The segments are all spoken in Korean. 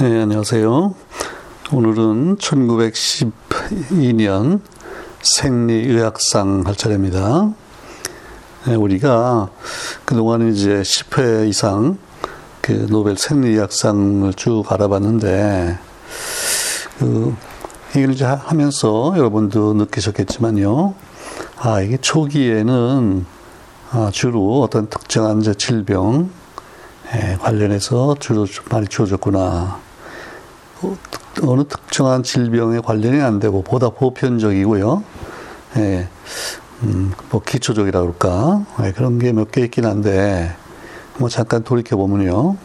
네, 안녕하세요. 오늘은 1912년 생리의학상 할 차례입니다. 네, 우리가 그동안 이제 10회 이상 그 노벨 생리의학상을 쭉 알아봤는데, 그, 이걸 이제 하면서 여러분도 느끼셨겠지만요. 아, 이게 초기에는 아, 주로 어떤 특정한 질병, 에 관련해서 주로 많이 주어졌구나. 어느 특정한 질병에 관련이 안 되고 보다 보편적이고요. 예, 음, 뭐 기초적이라 그럴까. 예, 그런 게 몇 개 있긴 한데, 뭐 잠깐 돌이켜 보면요.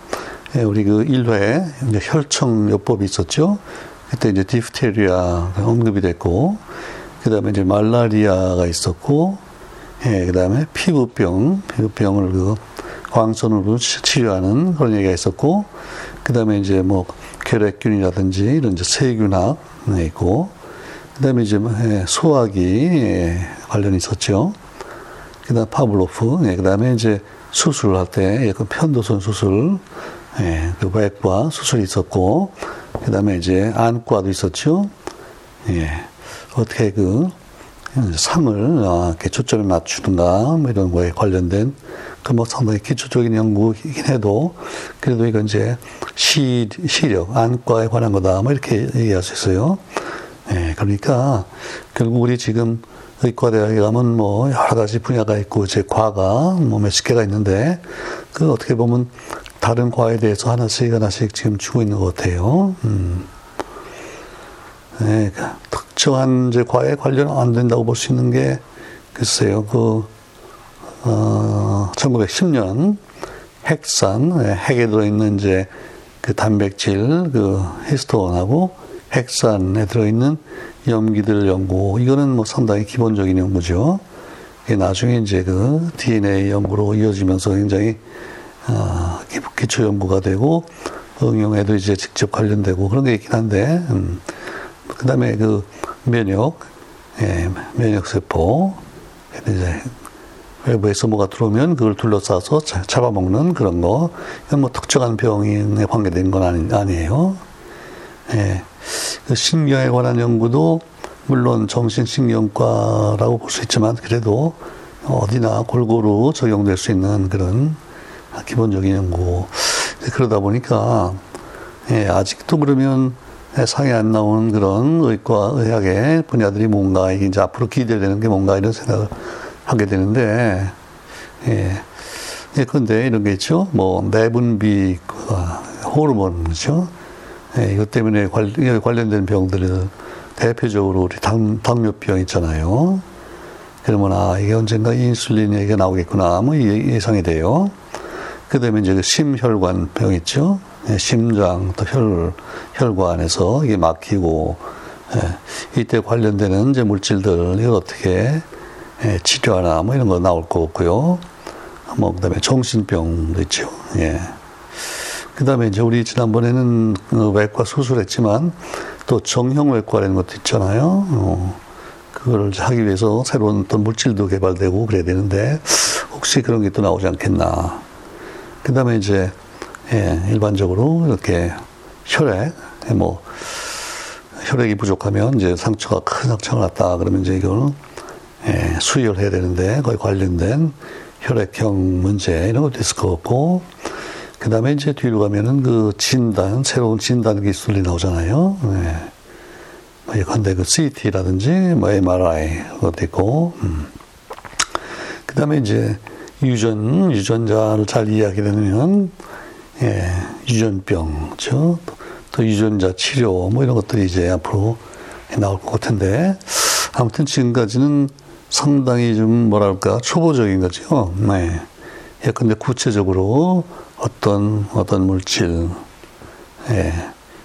예, 우리 그 1회 이제 혈청요법이 있었죠. 그때 이제 디프테리아 언급이 됐고, 그 다음에 이제 말라리아가 있었고, 예, 그 다음에 피부병, 피부병을 그 광선으로 치료하는 그런 얘기가 있었고, 그 다음에 이제 뭐 혈액균이라든지 이런 이제 세균학 있고, 그 다음에 이제 뭐, 예, 소화기 관련이 있었죠. 그 다음 파블로프, 예, 그 다음에 이제 수술을 할 때, 예, 그 편도선 수술, 예, 그 외과 수술이 있었고, 그 다음에 이제 안과도 있었죠. 예, 어떻게 그 상을 아, 이렇게 초점을 맞추든가 뭐 이런 거에 관련된 그 뭐 상당히 기초적인 연구이긴 해도 그래도 이건 이제 시, 시력 안과에 관한 거다 뭐 이렇게 얘기할 수 있어요. 예, 그러니까 결국 우리 지금 의과대학에 가면 뭐 여러 가지 분야가 있고 제 과가 뭐 몇십 개가 있는데 그 어떻게 보면 다른 과에 대해서 하나씩 하나씩 지금 주고 있는 것 같아요. 음. 네, 특정한 이제 과에 관련 안 된다고 볼 수 있는 게 글쎄요, 그, 어, 1910년 핵산, 네, 핵에 들어있는 이제 그 단백질, 그 히스톤하고 핵산에 들어있는 염기들 연구, 이거는 뭐 상당히 기본적인 연구죠. 나중에 이제 그 DNA 연구로 이어지면서 굉장히, 어, 기초 연구가 되고, 응용에도 이제 직접 관련되고 그런 게 있긴 한데, 음, 그 다음에 그 면역, 예, 면역세포, 이제 외부에서 뭐가 들어오면 그걸 둘러싸서 잡아먹는 그런 거. 이건 뭐 특정한 병에 관계된 건 아니, 아니에요. 예. 그 신경에 관한 연구도 물론 정신신경과라고 볼 수 있지만 그래도 어디나 골고루 적용될 수 있는 그런 기본적인 연구. 그러다 보니까 예, 아직도 그러면 상에 안 나오는 그런 의과 의학의 분야들이 뭔가 이제 앞으로 기대되는 게 뭔가 이런 생각을 하게 되는데 예. 예, 근데 이런 게 있죠. 뭐 내분비 호르몬 그죠. 예, 이것 때문에 관, 관련된 병들은 대표적으로 우리 당, 당뇨병 있잖아요. 그러면 아 이게 언젠가 인슐린 얘기가 나오겠구나 뭐 예상이 돼요. 그 다음에 이제 그 심혈관 병 있죠. 예, 심장 또 혈, 혈관에서 이게 막히고 예, 이때 관련되는 이제 물질들 이걸 어떻게 예, 치료하나 뭐 이런 거 나올 거 없고요. 뭐 그다음에 정신병도 있죠. 예. 그다음에 이제 우리 지난번에는 그 외과 수술했지만 또 정형외과라는 것도 있잖아요. 어, 그거를 하기 위해서 새로운 어떤 물질도 개발되고 그래야 되는데 혹시 그런 게 또 나오지 않겠나. 그다음에 이제 예, 일반적으로 이렇게 혈액, 뭐, 혈액이 부족하면 이제 상처가 큰 상처가 났다. 그러면 이제 이거는 예, 수혈 해야 되는데 거기 관련된 혈액형 문제 이런 것도 있을 것 같고 그 다음에 이제 뒤로 가면은 그 진단, 새로운 진단 기술이 나오잖아요. 예. 뭐 예컨대 그 CT라든지 뭐 MRI 그것도 있고, 음. 그 다음에 이제 유전, 유전자를 잘 이해하게 되면 예, 유전병, 저, 또 유전자 치료, 뭐 이런 것들이 이제 앞으로 나올 것 같은데, 아무튼 지금까지는 상당히 좀 뭐랄까, 초보적인 거죠. 네. 예, 근데 구체적으로 어떤, 어떤 물질, 예.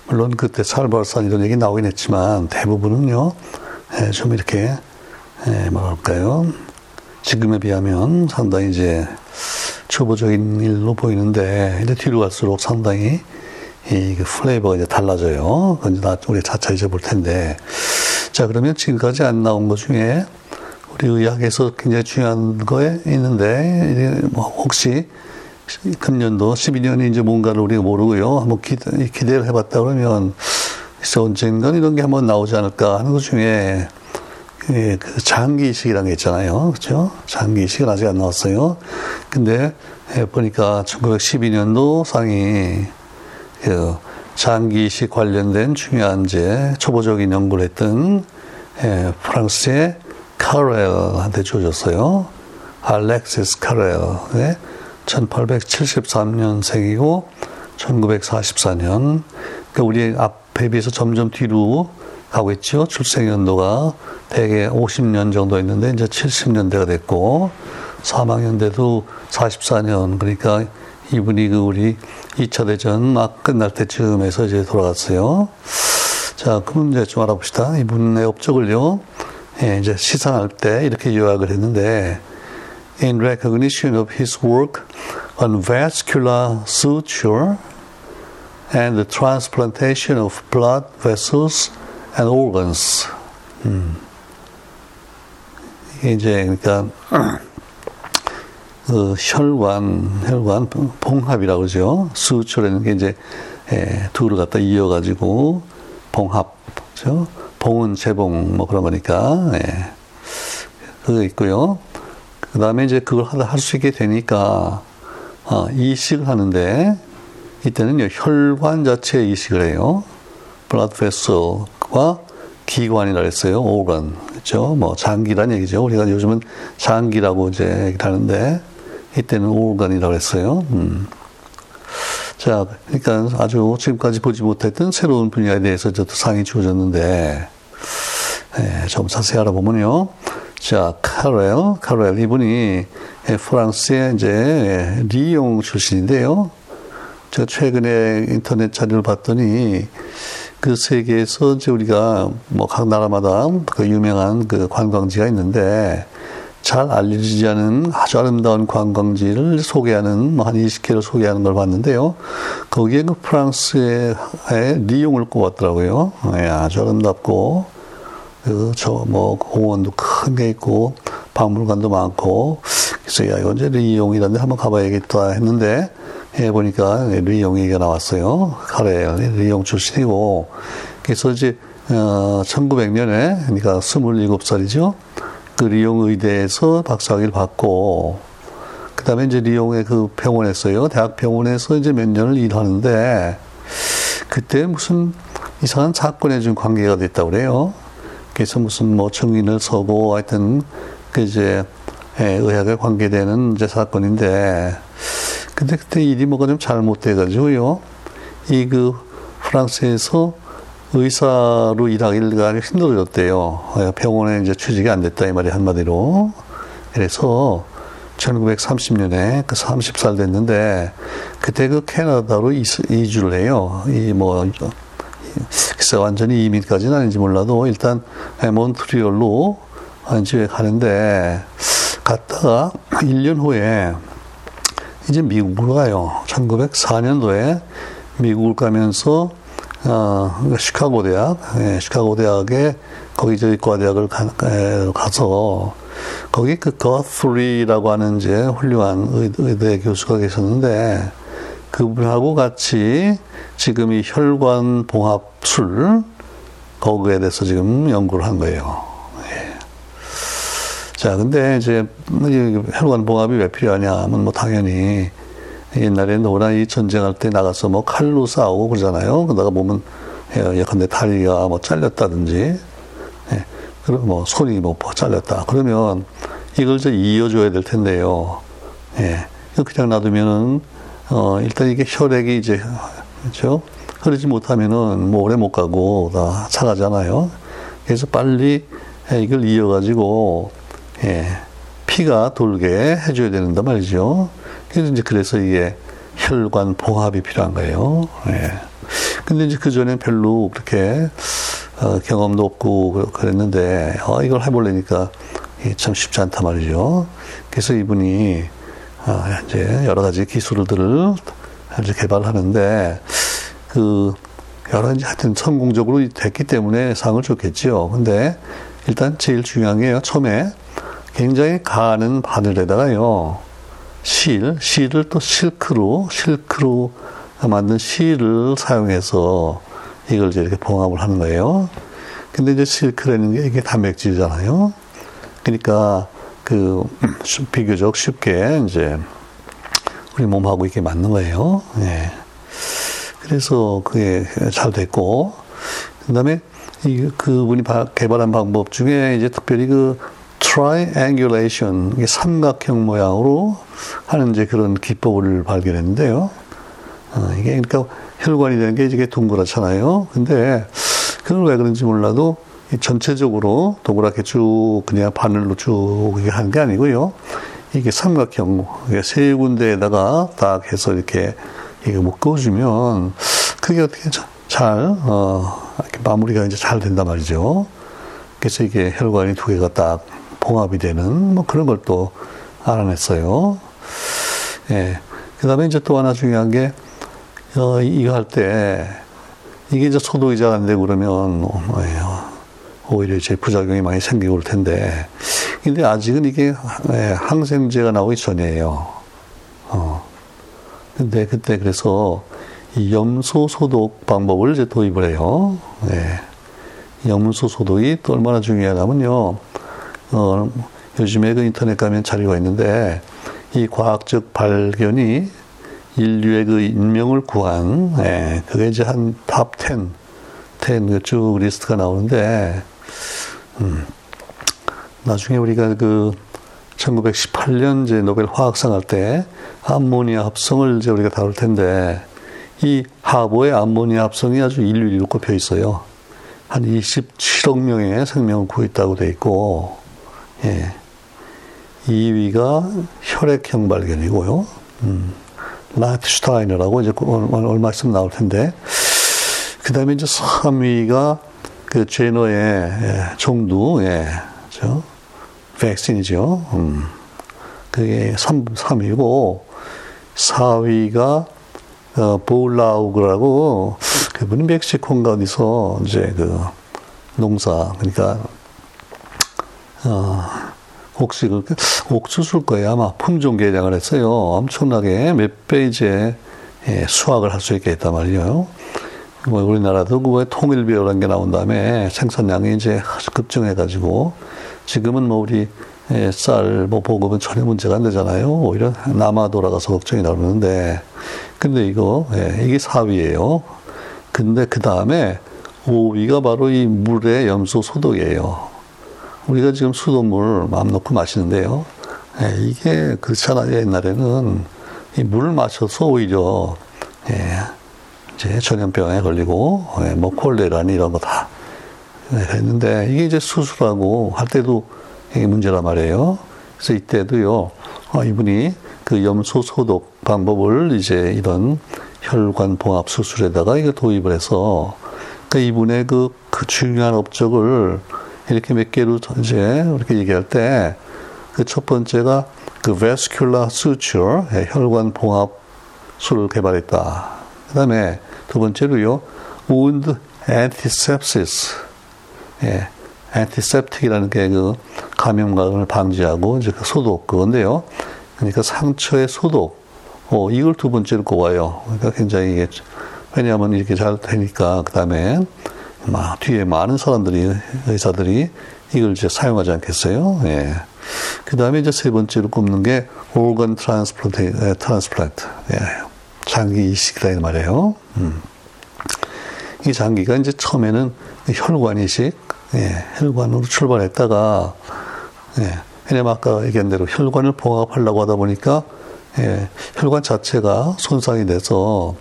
물론 그때 살발산 이런 얘기 나오긴 했지만 대부분은요, 예, 좀 이렇게, 예, 뭐랄까요. 지금에 비하면 상당히 이제 초보적인 일로 보이는데 이제 뒤로 갈수록 상당히 이그 플레이버가 이제 달라져요. 그건 이제 우리 차차 이제 볼 텐데. 자, 그러면 지금까지 안 나온 것 중에 우리 의학에서 굉장히 중요한 거에 있는데, 뭐 혹시 금년도 12년이 이제 뭔가를 우리가 모르고요. 한번 기대, 기대를 해봤다 그러면 그래서 언젠간 이런 게 한번 나오지 않을까 하는 것 중에 예, 그 장기이식이라는 게 있잖아요. 그죠? 장기이식은 아직 안 나왔어요. 근데 예, 보니까 1912년도 상이 그 장기이식 관련된 중요한 제 초보적인 연구를 했던 예, 프랑스의 카렐한테 주어졌어요. 알렉시스 카렐. 네? 1873년생이고 1944년. 그러니까 우리 앞에 비해서 점점 뒤로 가고 있죠. 출생 연도가 대개 50년 정도 있는데 이제 70년대가 됐고 사망 연대도 44년 그러니까 이분이 그 우리 2차 대전 막 끝날 때쯤에서 이제 돌아갔어요. 자, 그럼 이제 좀 알아봅시다. 이분의 업적을요. 예, 이제 시상할 때 이렇게 요약을 했는데 in recognition of his work on vascular suture and the transplantation of blood vessels and organs. 음. 이제 그러니까 그 혈관 혈관 봉합이라고 그러죠. 게 이제 예, 두를 갖다 이어가지고 봉합, 그죠? 봉은 재봉 뭐 그런 거니까 예. 그거 있고요. 그 다음에 이제 그걸 할 수 있게 되니까 어, 이식을 하는데 이때는 혈관 자체 이식을 해요. blood vessel과 기관이라 했어요. organ. 그죠? 뭐, 장기란 얘기죠. 우리가 요즘은 장기라고 이제 하는데, 이때는 organ이라고 했어요. 음. 자, 그러니까 아주 지금까지 보지 못했던 새로운 분야에 대해서 저도 상이 주어졌는데, 예, 좀 자세히 알아보면요. 자, 카렐, 카렐, 이분이 프랑스의 이제 리용 출신인데요. 제가 최근에 인터넷 자료를 봤더니 그 세계에서 이제 우리가 뭐 각 나라마다 그 유명한 그 관광지가 있는데 잘 알려지지 않은 아주 아름다운 관광지를 소개하는 뭐 한 20개를 소개하는 걸 봤는데요. 거기에 그 프랑스의 리용을 꼽았더라고요. 예, 아주 아름답고 그저 뭐 공원도 큰 게 있고 박물관도 많고 그래서 야 이거 이제 리용이라는데 한번 가봐야겠다 했는데 해 보니까 리용 얘기가 나왔어요. 카레 리용 출신이고 그래서 이제 어 1900년에 그러니까 27살이죠. 그 리용 의대에서 박사학위를 받고 그 다음에 이제 리용의 그 병원에서요. 대학 병원에서 이제 몇 년을 일하는데 그때 무슨 이상한 사건에 좀 관계가 됐다고 그래요. 그래서 무슨 뭐 증인을 서고 하여튼 그 이제 예, 의학에 관계되는 이제 사건인데 근데 그때 일이 뭐가 좀 잘못돼가지고요. 이 그 프랑스에서 의사로 일하기가 힘들어졌대요. 병원에 이제 취직이 안 됐다 이 말이 한마디로. 그래서 1930년에 그 30살 됐는데 그때 그 캐나다로 이주를 해요. 이 뭐 글쎄 완전히 이민까지는 아닌지 몰라도 일단 몬트리올로 이제 가는데 갔다가 1년 후에 이제 미국으로 가요. 1904년도에 미국을 가면서 어, 시카고 대학, 예, 시카고 대학에 거기 저 의과대학을 가, 서 거기 그 거스리라고 하는 이제 훌륭한 의대 교수가 계셨는데 그분하고 같이 지금 이 혈관 봉합술 거기에 대해서 지금 연구를 한 거예요. 예. 자, 근데 이제 혈관 봉합이 왜 필요하냐 하면 뭐 당연히 옛날에 노란 이 전쟁할 때 나가서 뭐 칼로 싸우고 그러잖아요. 그러다가 보면 예컨대 다리가 뭐 잘렸다든지, 예. 그리고 뭐 손이 뭐 잘렸다. 그러면 이걸 이제 이어줘야 될 텐데요. 예. 그냥 놔두면은 어, 일단 이게 혈액이 이제, 그렇죠? 흐르지 못하면은 뭐 오래 못 가고 다 차가잖아요. 그래서 빨리 이걸 이어가지고, 예, 피가 돌게 해줘야 되는단 말이죠. 그래서 이제 그래서 이게 혈관 봉합이 필요한 거예요. 예. 근데 이제 그전엔 별로 그렇게 어, 경험도 없고 그랬는데, 어, 이걸 해보려니까 참 쉽지 않단 말이죠. 그래서 이분이 아, 이제 여러 가지 기술들을 이제 개발하는데 그 여러 가지 하여튼 성공적으로 됐기 때문에 상을 줬겠죠. 근데 일단 제일 중요한 게요. 처음에 굉장히 가는 바늘에다가요. 실, 실을 또 실크로, 실크로 만든 실을 사용해서 이걸 이제 이렇게 봉합을 하는 거예요. 근데 이제 실크라는 게 이게 단백질이잖아요. 그러니까 그 비교적 쉽게 이제 우리 몸하고 이게 맞는 거예요. 예. 그래서 그게 잘 됐고, 그 다음에 이 그분이 개발한 방법 중에 이제 특별히 그 triangulation, 이게 삼각형 모양으로 하는 이제 그런 기법을 발견했는데요. 어, 이게 그러니까 혈관이 되는 게 이게 동그랗잖아요. 근데 그걸 왜 그런지 몰라도 전체적으로 동그랗게 쭉 그냥 바늘로 쭉 하는 게 아니고요. 이게 삼각형 세 군데에다가 딱 해서 이렇게 이게 묶어주면 그게 어떻게 잘 어, 마무리가 이제 잘 된단 말이죠. 그래서 이게 혈관이 두 개가 딱 봉합이 되는 뭐 그런 걸 또 알아냈어요. 예. 그 다음에 이제 또 하나 중요한 게, 어, 이거 할 때, 이게 이제 소독이 잘안 되고 그러면, 어, 오히려 이제 부작용이 많이 생기고 올 텐데, 근데 아직은 이게 예, 항생제가 나오기 전이에요. 어. 근데 그때 그래서 이 염소 소독 방법을 이제 도입을 해요. 예. 염소 소독이 또 얼마나 중요하냐면요. 어, 요즘에 그 인터넷 가면 자료가 있는데 이 과학적 발견이 인류의 그 인명을 구한, 예, 그게 이제 한 top 10, 10쭉 리스트가 나오는데, 음, 나중에 우리가 그 1918년 이제 노벨 화학상 할 때 암모니아 합성을 이제 우리가 다룰 텐데, 이 하버의 암모니아 합성이 아주 인류 1위로 꼽혀 있어요. 한 27억 명의 생명을 구했다고 돼 있고, 예. 2위가 혈액형 발견이고요. 음, 라이프슈타이너라고 이제 얼마 있으면 나올 텐데, 그 다음에 이제 3위가 그 제너의 예, 종두, 예, 저, 백신이죠. 음, 그게 3, 3위고, 4위가 어, 보울라우그라고 그분이 멕시코인가 어디서 이제 그 농사 그러니까 어, 옥수수 옥수수일 거예요 아마 품종 개량을 했어요 엄청나게 몇배 이제 예, 수확을 할 수 있게 했단 말이에요. 뭐 우리나라도 그왜 통일비어라는 게 나온 다음에 생산량이 이제 급증해가지고 지금은 뭐 우리 예, 쌀, 뭐 보급은 전혀 문제가 안 되잖아요. 오히려 남아 돌아가서 걱정이 나오는데, 근데 이거, 예, 이게 4위예요. 근데 그 다음에 5위가 바로 이 물의 염소 소독이에요. 우리가 지금 수돗물 마음 놓고 마시는데요. 예, 이게 그렇잖아요. 옛날에는 이 물을 마셔서 오히려, 예, 이제 전염병에 걸리고, 예, 뭐 콜레라니 이런 거다 했는데, 이게 이제 수술하고 할 때도 이게 문제란 말이에요. 그래서 이때도요, 어, 이분이 그 염소 소독 방법을 이제 이런 혈관 봉합 수술에다가 이거 도입을 해서 그 이분의 그, 그 중요한 업적을 이렇게 몇 개로 이제 이렇게 얘기할 때 그 첫 번째가 그 vascular suture 혈관 봉합 술을 개발했다. 그 다음에 두 번째로요, wound antisepsis. 예, antiseptic이라는 게 그 감염감을 방지하고 이제 그 소독 그건데요. 그러니까 상처의 소독. 어, 이걸 두 번째로 꼽아요. 그러니까 굉장히 이게 왜냐하면 이렇게 잘 되니까 그 다음에 막 뒤에 많은 사람들이 의사들이 이걸 이제 사용하지 않겠어요. 예. 그 다음에 이제 세 번째로 꼽는 게 organ transplant, transplant. 예. 장기 이식이라 말이에요. 음. 이 장기가 이제 처음에는 혈관 이식, 예, 혈관으로 출발했다가 예, 왜냐면 아까 얘기한 대로 혈관을 봉합하려고 하다 보니까 예, 혈관 자체가 손상이 돼서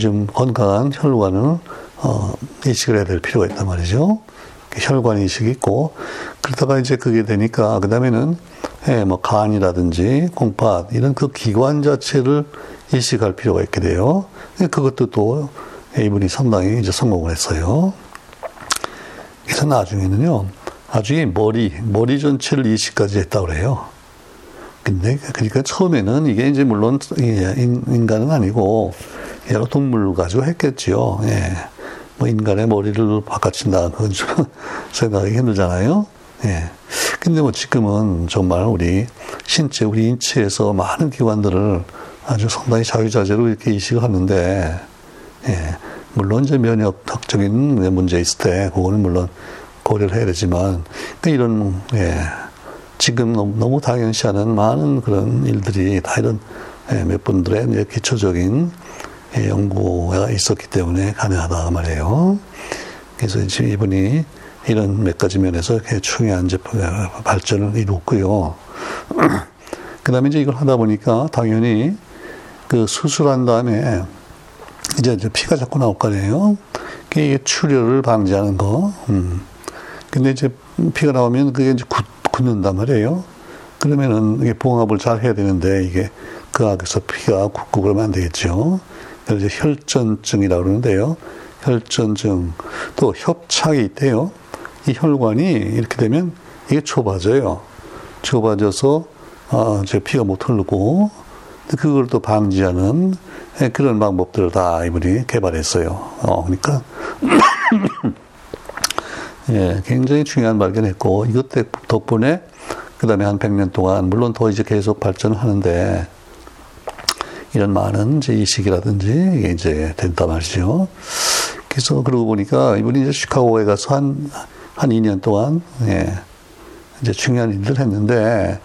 좀 건강한 혈관을 어, 이식을 해야 될 필요가 있단 말이죠. 혈관 이식이 있고 그러다가 이제 그게 되니까 그 다음에는 예, 뭐 간이라든지 콩팥 이런 그 기관 자체를 이식할 필요가 있게 돼요. 예, 그것도 또 이분이 상당히 이제 성공을 했어요. 그래서 나중에는요, 나중에 머리, 머리 전체를 이식까지 했다고 그래요. 근데, 그러니까 처음에는 이게 이제 물론 인간은 아니고 여러 동물을 가지고 했겠지요. 예. 뭐 인간의 머리를 바꿔친다. 그건 좀 생각하기 힘들잖아요. 예. 근데 뭐 지금은 정말 우리 신체, 우리 인체에서 많은 기관들을 아주 상당히 자유자재로 이렇게 이식을 하는데, 예, 물론 이제 면역학적인 문제 있을 때, 그거는 물론 고려를 해야 되지만, 그러니까 이런, 예, 지금 너무, 너무 당연시하는 많은 그런 일들이 다 이런 예, 몇 분들의 기초적인 예, 연구가 있었기 때문에 가능하다 말이에요. 그래서 지금 이분이 이런 몇 가지 면에서 중요한 제품 발전을 이뤘고요. 그 다음에 이제 이걸 하다 보니까 당연히 그 수술한 다음에 이제 피가 자꾸 나올 거 아니에요. 이게 출혈을 방지하는 거. 음. 근데 이제 피가 나오면 그게 이제 굳, 굳는단 말이에요. 그러면은 이게 봉합을 잘 해야 되는데 이게 그 안에서 피가 굳고 그러면 안 되겠죠. 그래서 혈전증이라고 그러는데요. 혈전증 또 협착이 있대요. 이 혈관이 이렇게 되면 이게 좁아져요. 좁아져서 아, 제 피가 못 흐르고 그걸 또 방지하는 그런 방법들을 다 이분이 개발했어요. 어, 그러니까 예, 굉장히 중요한 발견했고 이것 덕분에 그 다음에 한 100년 동안 물론 더 이제 계속 발전을 하는데 이런 많은 이제 이식이라든지 이제 된단 말이죠. 그래서 그러고 보니까 이분이 이제 시카고에 가서 한, 한 2년 동안, 예, 이제 중요한 일을 했는데,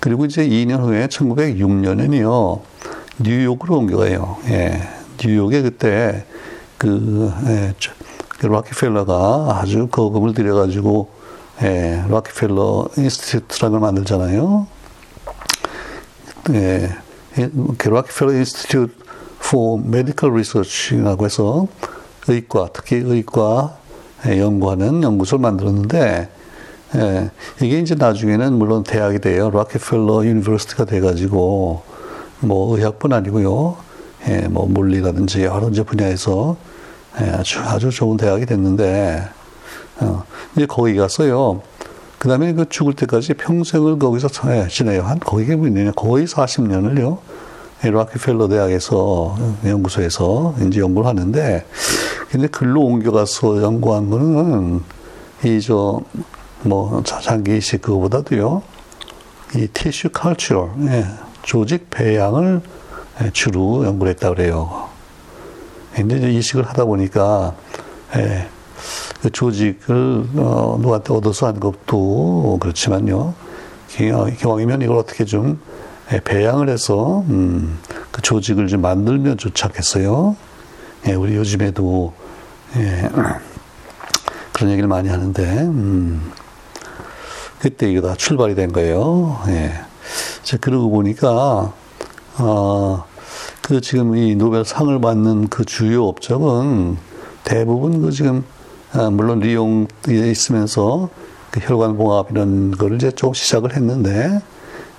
그리고 이제 2년 후에 1906년에는요, 뉴욕으로 옮겨가요. 예, 뉴욕에 그때 그, 예, 그 락키펠러가 아주 거금을 들여가지고, 예, Rockefeller Institute라는 걸 만들잖아요. 예, 그 Rockefeller Institute for Medical Research라고 해서 의과, 특히 의과 연구하는 연구소를 만들었는데, 예, 이게 이제 나중에는 물론 대학이 돼요. Rockefeller University가 돼가지고, 뭐 의학뿐 아니고요. 예, 뭐 물리라든지 여러 이제 분야에서 예, 아주, 아주 좋은 대학이 됐는데, 어, 이제 거기 갔어요. 그 다음에 그 죽을 때까지 평생을 거기서 지내요. 한, 거기에 뭐냐 거의 40년을요. 락키펠러 대학에서 연구소에서 이제 연구를 하는데 근데 글로 옮겨가서 연구한 거는 이 저뭐 장기 이식 그거보다도요 이 티슈 칼처 예, 조직 배양을 예, 주로 연구를 했다 그래요. 근데 이제 이식을 하다 보니까 예, 그 조직을 어, 누구한테 얻어서 한 것도 그렇지만요. 기왕이면 이걸 어떻게 좀 예, 배양을 해서 음, 그 조직을 좀 만들면 좋지 않겠어요? 예, 우리 요즘에도 예, 그런 얘기를 많이 하는데 음, 그때 이거 다 출발이 된 거예요. 예. 자, 그러고 보니까 어, 그 지금 이 노벨 상을 받는 그 주요 업적은 대부분 그 지금 아, 물론 리용에 있으면서 그 혈관 봉합 이런 거를 이제 좀 시작을 했는데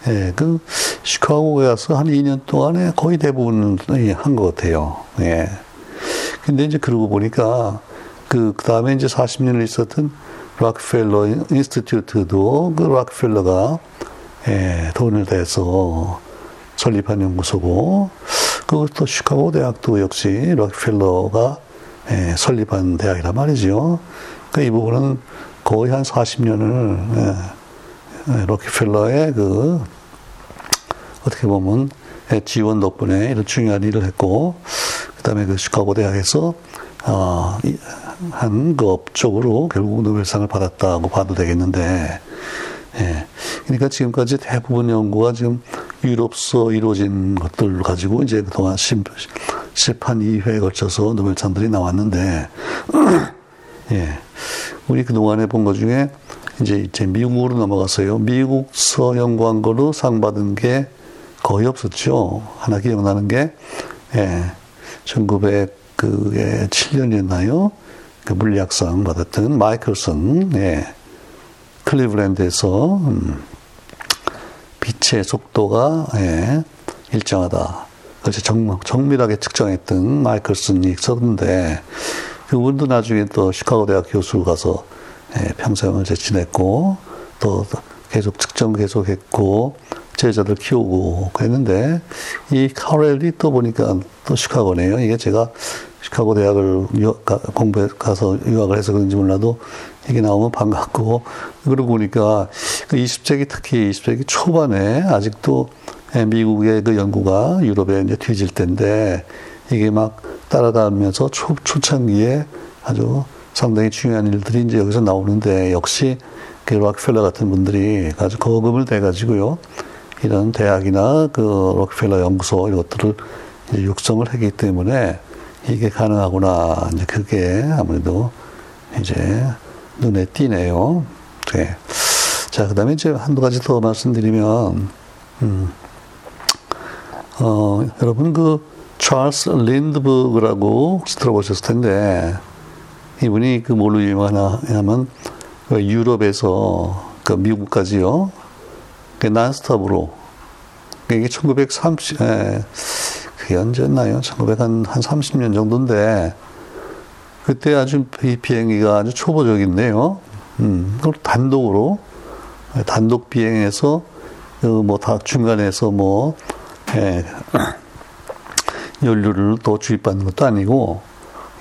예, 그 시카고에 가서 한 2년 동안에 거의 대부분 한 것 같아요. 예. 근데 이제 그러고 보니까 그, 그 다음에 이제 40년을 있었던 락펠러 인스티튜트도 그 락펠러가 예, 돈을 대서 설립한 연구소고 그것도 시카고 대학도 역시 락펠러가 예, 설립한 대학이란 말이죠. 그이 부분은 거의 한 40년을 예, 예, 록펠러의 그 어떻게 보면 예, 지원 덕분에 이런 중요한 일을 했고 그다음에 그 시카고 대학에서 어, 한그 업적으로 결국 노벨상을 받았다고 봐도 되겠는데 예. 그러니까 지금까지 대부분 연구가 지금 유럽서 이루어진 것들을 가지고 이제 그동안 심, 실판 2회에 걸쳐서 노벨상들이 나왔는데 예. 우리 그동안에 본 것 중에 이제, 이제 미국으로 넘어갔어요. 미국서 연구한 거로 상 받은 게 거의 없었죠. 하나 기억나는 게, 예, 1907년이었나요? 그 물리학상 받았던 마이클슨, 예, 클리브랜드에서, 음, 빛의 속도가, 예, 일정하다. 그래서 정, 정밀하게 측정했던 마이클슨이 썼는데, 그분도 나중에 또 시카고 대학 교수로 가서 예, 평생을 지냈고 또 계속 측정 계속했고 제자들 키우고 그랬는데 이 카렐이 또 보니까 또 시카고네요. 이게 제가 시카고 대학을 공부해 가서 유학을 해서 그런지 몰라도 이게 나오면 반갑고 그러고 보니까 그 20세기 특히 20세기 초반에 아직도 미국의 그 연구가 유럽에 이제 뒤질 때인데 이게 막 따라가면서 초, 초창기에 아주 상당히 중요한 일들이 이제 여기서 나오는데 역시 그 록펠러 같은 분들이 아주 거금을 대 가지고요 이런 대학이나 그 록펠러 연구소 이것들을 육성을 했기 때문에 이게 가능하구나 이제 그게 아무래도 이제 눈에 띄네요. 네. 자, 그 다음에 이제 한두 가지 더 말씀드리면, 음, 어, 여러분 그 찰스 린드버그라고 들어보셨을 텐데, 이분이 그 뭘로 유명하냐면, 그 유럽에서 그 미국까지요, 그 난스톱으로, 이게 1930, 에, 그게 언제였나요? 1900한 한 30년 정도인데, 그때 아주 이 비행기가 아주 초보적인데요. 음, 그걸 단독으로 단독 비행해서 그 뭐다 중간에서 뭐 예, 연료를 또 주입받는 것도 아니고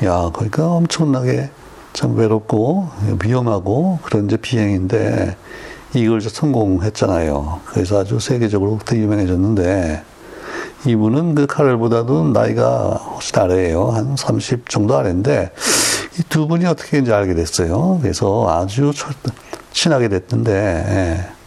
야 그러니까 엄청나게 참 외롭고 위험하고 그런 이제 비행인데 이걸 성공했잖아요. 그래서 아주 세계적으로 되게 유명해졌는데 이분은 그 카렐보다도 나이가 훨씬 아래예요. 한 30 정도 아래인데 이 두 분이 어떻게 이제 알게 됐어요. 그래서 아주 친하게 됐는데 예.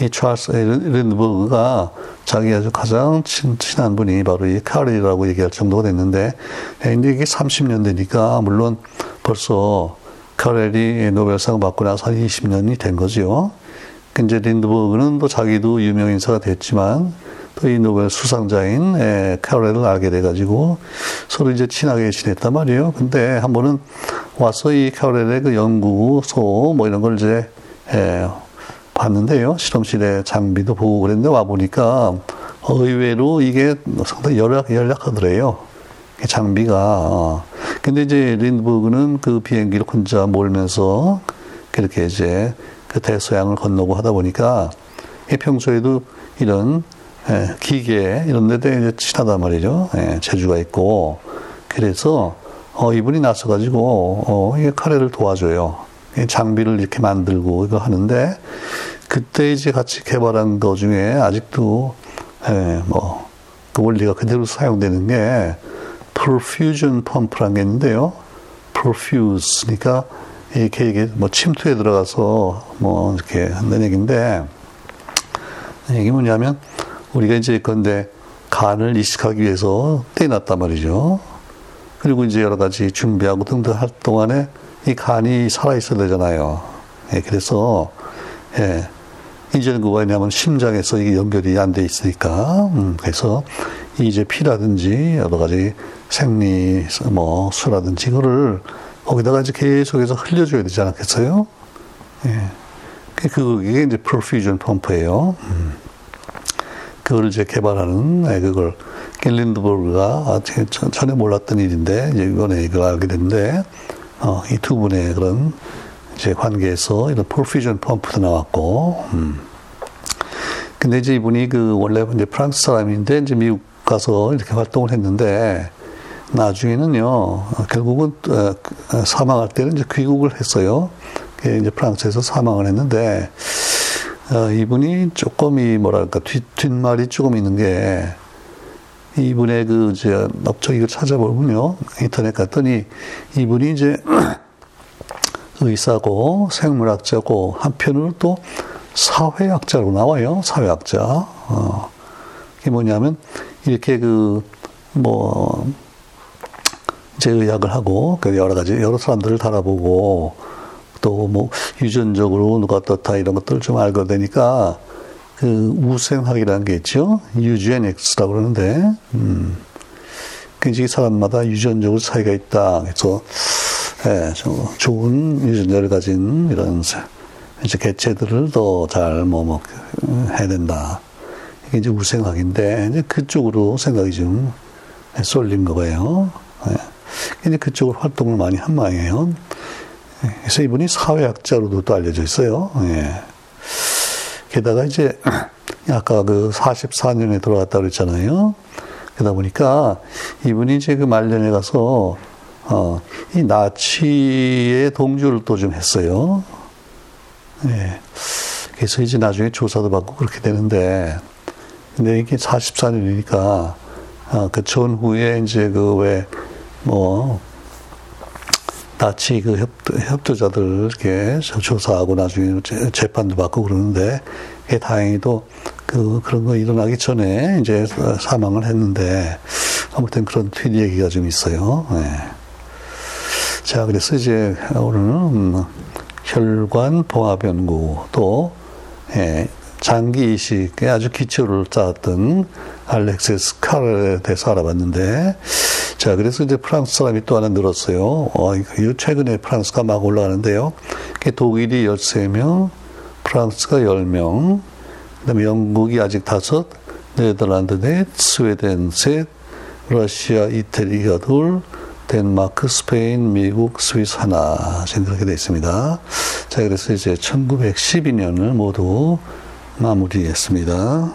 이 찰스 린버그가 자기 아주 가장 친, 친한 분이 바로 이 카렐이라고 얘기할 정도가 됐는데 근데 이게 30년 되니까 물론 벌써 카렐이 노벨상 받고 나서 한 20년이 된 거죠. 그 이제 린드버그는 또 자기도 유명 인사가 됐지만 또 이 노벨 수상자인 에, 캐롤을 알게 돼가지고 서로 이제 친하게 지냈단 말이에요. 근데 한 번은 와서 이 캐롤의 그 연구소 뭐 이런 걸 이제 에, 봤는데요. 실험실에 장비도 보고 그랬는데 와 보니까 의외로 이게 상당히 연약, 연약하더래요. 장비가. 어. 근데 이제 린드버그는 그 비행기를 혼자 몰면서 그렇게 이제 그 대서양을 건너고 하다 보니까 평소에도 이런 예, 기계 이런 데도 이제 친하단 말이죠. 예, 재주가 있고 그래서 어, 이분이 나서가지고 어, 이게 카레를 도와줘요. 장비를 이렇게 만들고 이거 하는데 그때 이제 같이 개발한 거 중에 아직도 예, 뭐그 원리가 그대로 사용되는 게 perfusion 펌프라는 게 있는데요. perfuse 그러니까 이렇게 이게 뭐 침투에 들어가서 뭐 이렇게 한다는 얘기인데 이게 뭐냐면 우리가 이제 건데 간을 이식하기 위해서 떼놨단 말이죠. 그리고 이제 여러 가지 준비하고 등등 할 동안에 이 간이 살아있어야 되잖아요. 예, 그래서, 예, 이제는 그거 왜냐면 심장에서 이게 연결이 안 돼 있으니까, 음, 그래서 이제 피라든지 여러 가지 생리, 뭐, 수라든지 이거를 거기다가 이제 계속해서 흘려줘야 되지 않겠어요? 예. 그게 이제 프로퓨전 펌프예요. 음. 그걸 이제 개발하는 네, 그걸 갤린드버그가 아, 전에 몰랐던 일인데 이제 이번에 이걸 알게 됐는데 어, 이 두 분의 그런 이제 관계에서 이런 폴피전 펌프도 나왔고 음. 근데 이제 이분이 그 원래 이제 프랑스 사람인데 이제 미국 가서 이렇게 활동을 했는데 나중에는요 결국은 어, 사망할 때는 이제 귀국을 했어요. 이제 프랑스에서 사망을 했는데 어, 이분이 조금 이 뭐랄까 뒷 뒷말이 조금 있는 게 이분의 그 이제 업적 이걸 찾아보면요 인터넷 갔더니 이분이 이제 의사고 생물학자고 한편으로 또 사회학자로 나와요 사회학자 어. 이게 뭐냐면 이렇게 그뭐 이제 의학을 하고 그 여러 가지 여러 사람들을 달아보고 또 뭐 유전적으로 누가 어떻다 이런 것들을 좀 알게 되니까 그 우생학이라는 게 있죠. 유지엔엑스라고 그러는데, 음, 굉장히 사람마다 유전적으로 차이가 있다. 그래서, 예, 좋은 유전자를 가진 이런 이제 개체들을 더 잘 뭐, 뭐, 해야 된다. 이게 이제 우생학인데, 이제 그쪽으로 생각이 좀 쏠린 거예요. 예. 이제 그쪽으로 활동을 많이 한 모양이에요. 그래서 이분이 사회학자로도 또 알려져 있어요. 예. 게다가 이제 아까 그 44년에 들어갔다 그랬잖아요. 그러다 보니까 이분이 이제 그 말년에 가서 어, 이 나치의 동조를 또 좀 했어요. 예. 그래서 이제 나중에 조사도 받고 그렇게 되는데, 근데 이게 44년이니까, 아, 그 전후에 이제 그 왜, 뭐, 나치 그 협, 협조자들 이렇게 조사하고 나중에 재판도 받고 그러는데, 그게 다행히도 그, 그런 거 일어나기 전에 이제 사망을 했는데, 아무튼 그런 뒷 얘기가 좀 있어요. 네. 자, 그래서 이제 오늘은 혈관 봉합 연구 또 예, 장기 이식에 아주 기초를 쌓았던 알렉스 스카르에 대해서 알아봤는데 자 그래서 이제 프랑스 사람이 또 하나 늘었어요. 어, 최근에 프랑스가 막 올라가는데요. 독일이 13명, 프랑스가 10명, 그 다음에 영국이 아직 다섯, 네덜란드 넷, 스웨덴 셋, 러시아, 이태리가 둘, 덴마크, 스페인, 미국, 스위스 하나 지금 그렇게 되어 있습니다. 자, 그래서 이제 1912년을 모두 마무리했습니다.